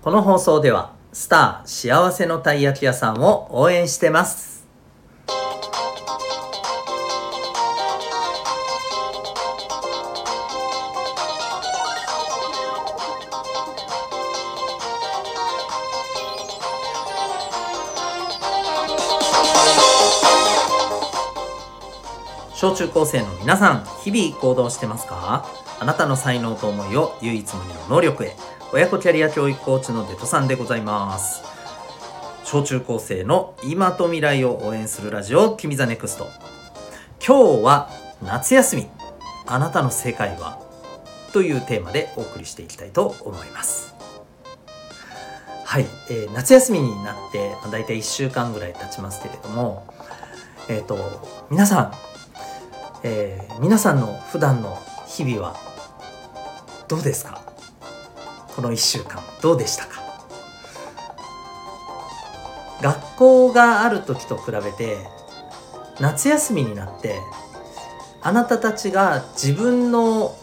この放送ではスター幸せのたい焼き屋さんを応援してます。小中高生の皆さん日々行動してますか？あなたの才能と思いを唯一無二の能力へ。親子キャリア教育コーチのデトさんでございます。小中高生の今と未来を応援するラジオ君 The NEXT。今日は夏休み。あなたの世界は？というテーマでお送りしていきたいと思います。はい、えー、夏休みになってだいたい1週間ぐらい経ちますけれどもえっ、ー、と皆さん、えー、皆さんの普段の日々はどうですか？この1週間どうでしたか？学校がある時と比べて夏休みになってあなたたちが自分の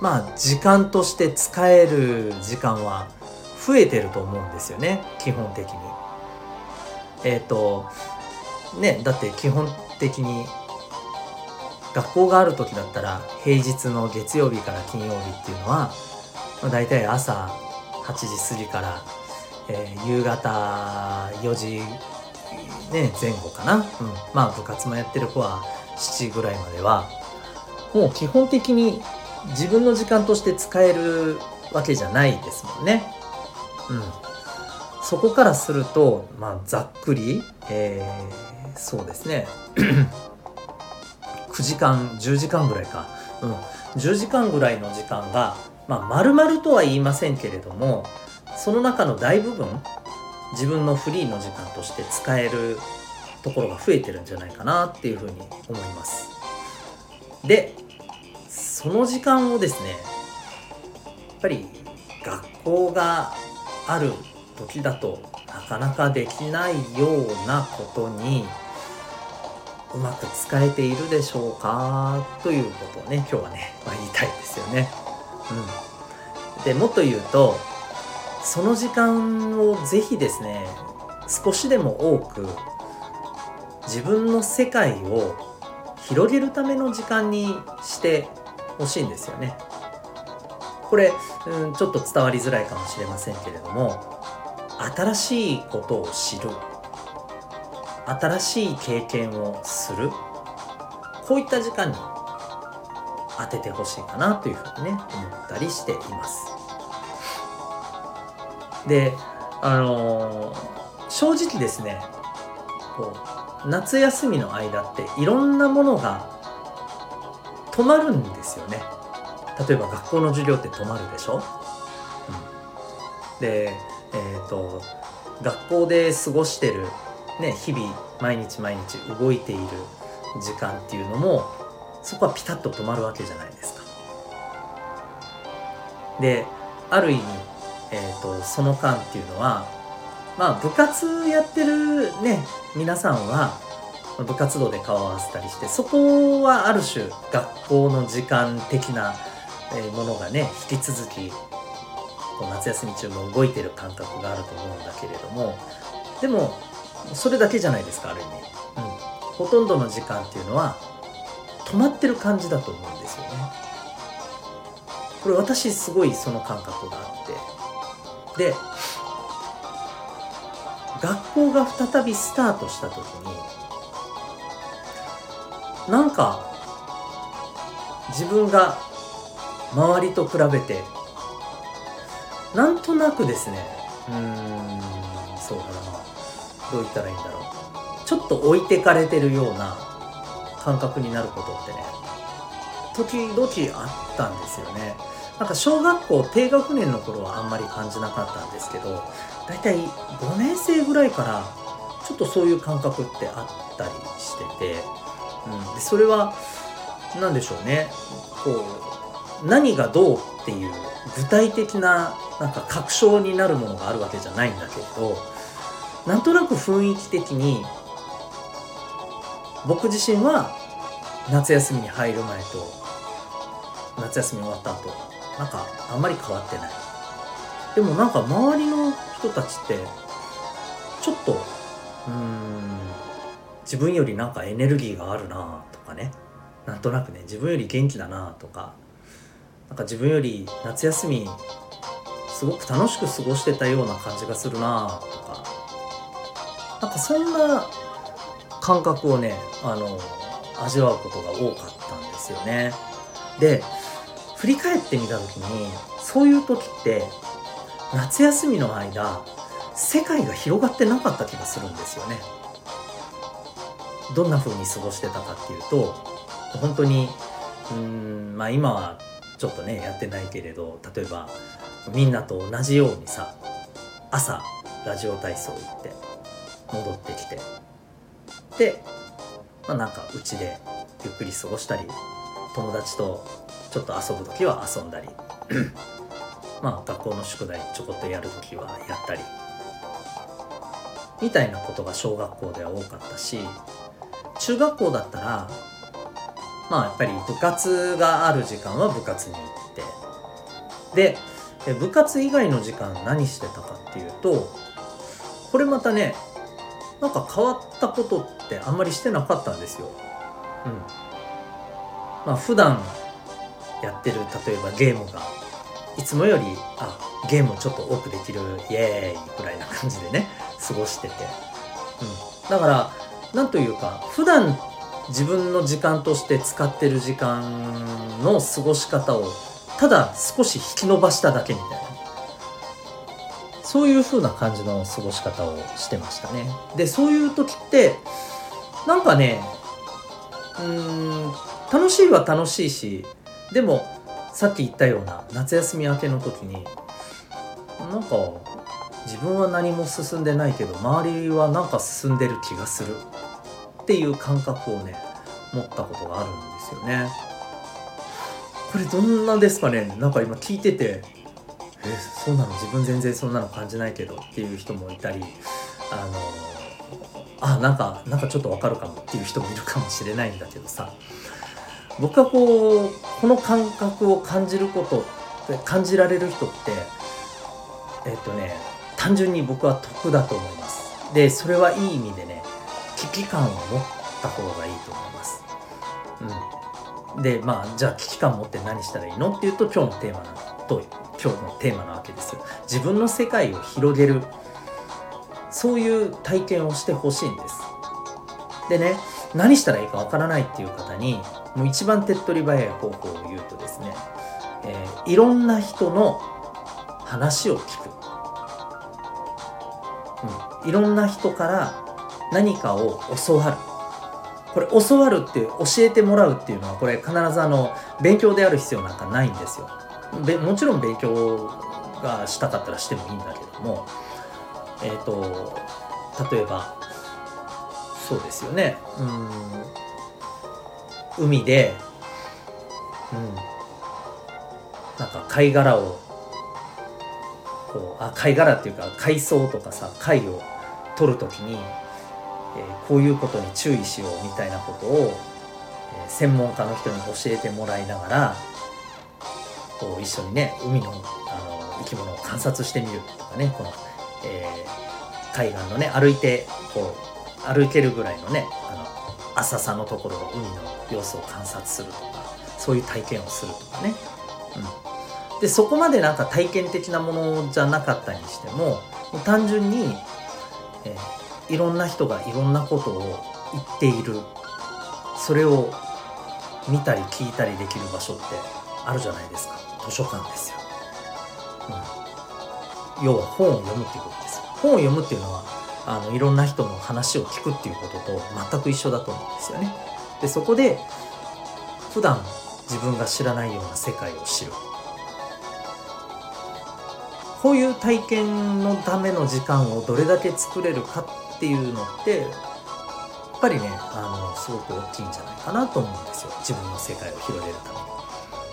まあ時間として使える時間は増えてると思うんですよね基本的に。えっ、ー、とねだって基本的に学校がある時だったら平日の月曜日から金曜日っていうのはまあ、大体朝8時過ぎから、えー、夕方4時、ね、前後かな、うん、まあ部活もやってる子は7時ぐらいまではもう基本的に自分の時間として使えるわけじゃないですもんね。うん、そこからすると、まあ、ざっくり、えー、そうですね。9時間10時間ぐらいか、うん、10時間ぐらいの時間がまあ、丸々とは言いませんけれどもその中の大部分自分のフリーの時間として使えるところが増えてるんじゃないかなっていうふうに思います。でその時間をですねやっぱり学校がある時だとなかなかできないようなことにうまく使えているでしょうか？ということをね今日はね、まあ、言いたいですよね。うん、でもっと言うとその時間をぜひですね少しでも多く自分の世界を広げるための時間にしてほしいんですよね。これ、うん、ちょっと伝わりづらいかもしれませんけれども新しいことを知る新しい経験をする。こういった時間に当ててほしいかなというふうにね思ったりしています。であのー、正直ですねこう夏休みの間っていろんなものが止まるんですよね。例えば学校の授業って止まるでしょ、うん、でえっ、ー、と学校で過ごしてるね日々毎日毎日動いている時間っていうのもそこはピタッと止まるわけじゃないですか。である意味、えーと、その間っていうのはまあ部活やってるね皆さんは部活動で顔を合わせたりしてそこはある種学校の時間的なものがね引き続き夏休み中も動いてる感覚があると思うんだけれどもでもそれだけじゃないですかある意味、うん、ほとんどの時間っていうのは止まってる感じだと思うんですよね。これ私すごいその感覚があって。で学校が再びスタートした時になんか自分が周りと比べてなんとなくですね。うんそうだな。どう言ったらいいんだろう。ちょっと置いてかれてるような感覚になることってね。時々あったんですよね。なんか小学校低学年の頃はあんまり感じなかったんですけどだいたい5年生ぐらいからちょっとそういう感覚ってあったりしてて、うん、でそれは何でしょうね。こう何がどうっていう具体的ななんか確証になるものがあるわけじゃないんだけどなんとなく雰囲気的に僕自身は夏休みに入る前と夏休み終わった後なんかあんまり変わってない。でもなんか周りの人たちってちょっとうーん自分よりなんかエネルギーがあるなとかね。なんとなくね自分より元気だなとか。なんか自分より夏休みすごく楽しく過ごしてたような感じがするなとか。なんかそんな感覚をねあの味わうことが多かったんですよね。で振り返ってみた時にそういう時って夏休みの間世界が広がってなかった気がするんですよね。どんな風に過ごしてたかっていうと本当にうんまあ今はちょっとねやってないけれど例えばみんなと同じようにさ朝ラジオ体操行って戻ってきて。で、まあ、なんかうちでゆっくり過ごしたり友達とちょっと遊ぶ時は遊んだり。まあ学校の宿題ちょこっとやる時はやったり。みたいなことが小学校では多かったし中学校だったらまあやっぱり部活がある時間は部活に行って。で部活以外の時間何してたかっていうとこれまたねなんか変わったことってあんまりしてなかったんですよ。うん。まあ普段やってる例えばゲームがいつもよりあゲームちょっと多くできるイエーイぐらいな感じでね過ごしてて、うん、だからなんというか普段自分の時間として使ってる時間の過ごし方をただ少し引き伸ばしただけみたいなそういう風な感じの過ごし方をしてましたねでそういう時ってなんかねうーん楽しいは楽しいしでもさっき言ったような夏休み明けの時になんか自分は何も進んでないけど周りはなんか進んでる気がするっていう感覚をね持ったことがあるんですよね。これどんなですかね？なんか今聞いててえそうなの？自分全然そんなの感じないけどっていう人もいたりあのあなんかなんかちょっとわかるかもっていう人もいるかもしれないんだけどさ。僕はこうこの感覚を感じること感じられる人ってえっとね単純に僕は得だと思います。でそれはいい意味でね危機感を持った方がいいと思います。うん。でまあじゃあ危機感持って何したらいいの？っていうと今日のテーマなと今日のテーマなわけですよ自分の世界を広げるそういう体験をしてほしいんですでね何したらいいかわからないっていう方にもう一番手っ取り早い方法を言うとですね、えー、いろんな人の話を聞く、うん、いろんな人から何かを教わるこれ教わるって教えてもらうっていうのはこれ必ずあの勉強である必要なんかないんですよもちろん勉強がしたかったらしてもいいんだけどもえっ、ー、と例えばそうですよね。うん。海で、うん、なんか貝殻をこうあ貝殻っていうか海藻とかさ貝を取る時に、えー、こういうことに注意しようみたいなことを、え、専門家の人に教えてもらいながらこう一緒にね海のあの生き物を観察してみるとかねこの、えー、海岸のね歩いてこう歩けるぐらいのねあの浅さのところの海の様子を観察するとかそういう体験をするとかね、うん、でそこまでなんか体験的なものじゃなかったにしてもも単純に、えー、いろんな人がいろんなことを言っているそれを見たり聞いたりできる場所ってあるじゃないですか。図書館ですよ、うん、要は本を読むっていうことです本を読むっていうのはあのいろんな人の話を聞くっていうことと全く一緒だと思うんですよね。でそこで普段自分が知らないような世界を知る。こういう体験のための時間をどれだけ作れるかっていうのってやっぱりねあのすごく大きいんじゃないかなと思うんですよ。自分の世界を広げるために。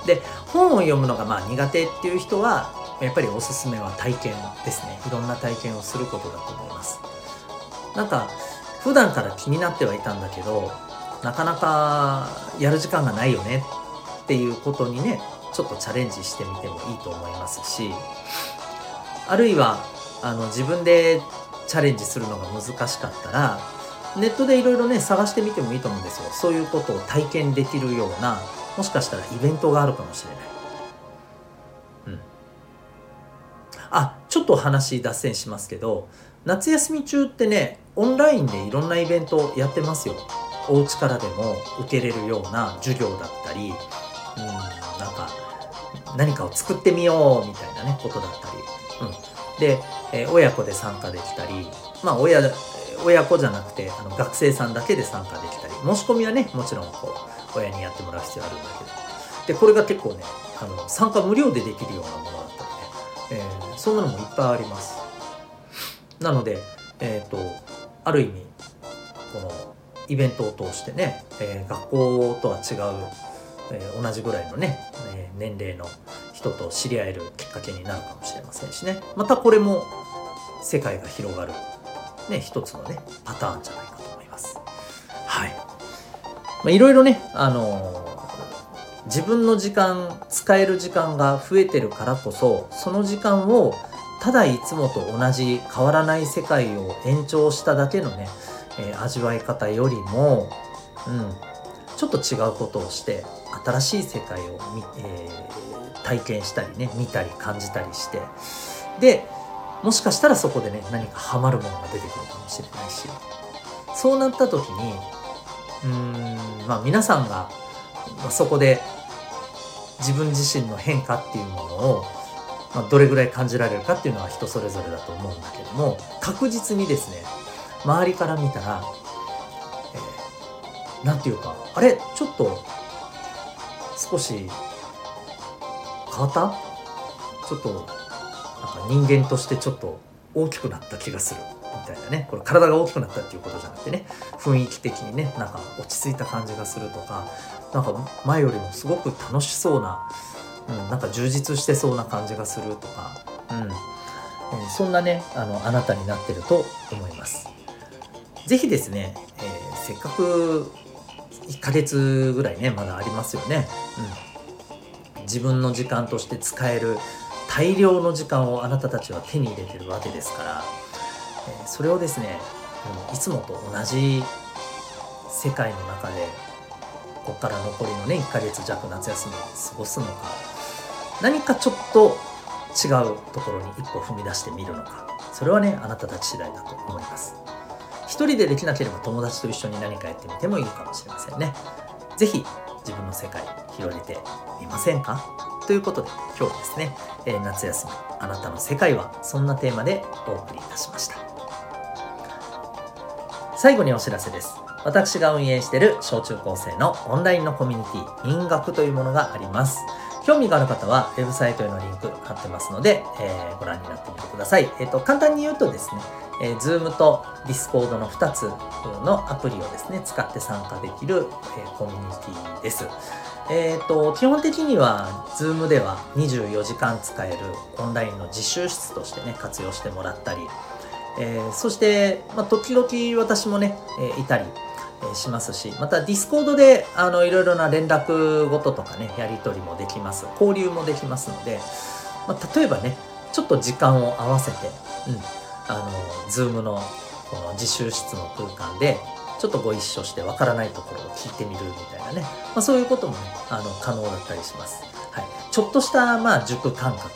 で本を読むのがまあ苦手っていう人はやっぱりおすすめは体験ですね。いろんな体験をすることだと思います。なんか普段から気になってはいたんだけどなかなかやる時間がないよねっていうことにねちょっとチャレンジしてみてもいいと思いますしあるいはあの自分でチャレンジするのが難しかったらネットでいろいろね探してみてもいいと思うんですよ。そういうことを体験できるようなもしかしたらイベントがあるかもしれない。うん。あちょっと話脱線しますけど夏休み中ってねオンラインでいろんなイベントやってますよ。お家からでも受けれるような授業だったりうんなんか何かを作ってみようみたいなねことだったり、うん、で、えー、親子で参加できたりまあ親親子じゃなくてあの学生さんだけで参加できたり申し込みはねもちろんこう親にやってもらう必要あるんだけど。でこれが結構ねあの参加無料でできるようなものだったりね、えー、そんなのもいっぱいあります。なのでえっ、ー、とある意味このイベントを通してね、えー、学校とは違う、えー、同じぐらいのね、えー、年齢の人と知り合えるきっかけになるかもしれませんしね。またこれも世界が広がる、ね、一つのねパターンじゃないかと思います。はい、まあ、いろいろね、あのー、自分の時間使える時間が増えてるからこそその時間をただいつもと同じ変わらない世界を延長しただけのねえー、味わい方よりも、うん、ちょっと違うことをして新しい世界を見、えー、体験したりね見たり感じたりしてでもしかしたらそこでね何かハマるものが出てくるかもしれないし。そうなった時にうーんまあ皆さんがそこで自分自身の変化っていうものを、まあ、どれぐらい感じられるかっていうのは人それぞれだと思うんだけども確実にですね周りから見たら、えー、ていうかあれちょっと少し変わった？ちょっとか人間としてちょっと大きくなった気がするみたいなね。これ体が大きくなったっていうことじゃなくてね雰囲気的にねなんか落ち着いた感じがするとかなんか前よりもすごく楽しそうな、うん、なんか充実してそうな感じがするとか、うん。えー、そんなねあのあなたになってると思います。ぜひですね、えー、せっかく1ヶ月ぐらいねまだありますよね、うん、自分の時間として使える大量の時間をあなたたちは手に入れてるわけですから、え、それをですね、いつもと同じ世界の中でここから残りのね1ヶ月弱夏休みを過ごすのか何かちょっと違うところに一歩踏み出してみるのかそれはねあなたたち次第だと思います。一人でできなければ友達と一緒に何かやってみてもいいかもしれませんね。是非自分の世界広げてみませんか？ということで今日ですね、えー、夏休みあなたの世界はそんなテーマでお送りいたしました最後にお知らせです私が運営している小中高生のオンラインのコミュニティ民学というものがあります興味がある方はウェブサイトへのリンク貼ってますので、えー、ご覧になってみてください。えっ、ー、と、簡単に言うとですね、えー、Zoom と Discord の2つのアプリをですね、使って参加できる、えー、コミュニティです。えっ、ー、と、基本的には Zoom では24時間使えるオンラインの自習室としてね、活用してもらったり、えー、そして、まあ、時々私もね、えー、いたり、しますしまたディスコードであのいろいろな連絡事とかねやり取りもできます。交流もできますので、まあ、例えばねちょっと時間を合わせて、うん、あの Zoom のこの自習室の空間でちょっとご一緒してわからないところを聞いてみるみたいなね、まあ、そういうこともねあの可能だったりします、はい、ちょっとしたまあ塾感覚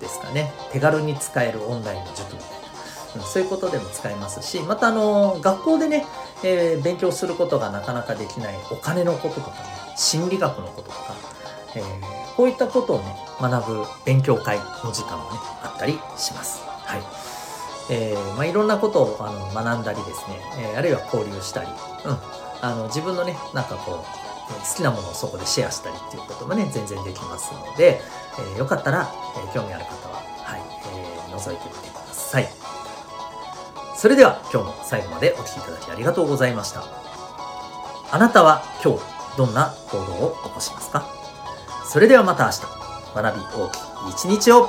ですかね。手軽に使えるオンラインの塾みたいな。うんそういうことでも使えますしまたあの学校でね、えー、勉強することがなかなかできないお金のこととかね心理学のこととか、えー、こういったことをね学ぶ勉強会の時間もねあったりします。はい。えーまあ、いろんなことをあの学んだりですね、えー、あるいは交流したり、うん、あの自分のねなんかこう好きなものをそこでシェアしたりっていうこともね全然できますので、えー、よかったら、えー、興味ある方は、はいえー、覗いてみてください。それでは今日も最後までお聴きいただきありがとうございました。あなたは今日どんな行動を起こしますか？それではまた明日、学び大きい一日を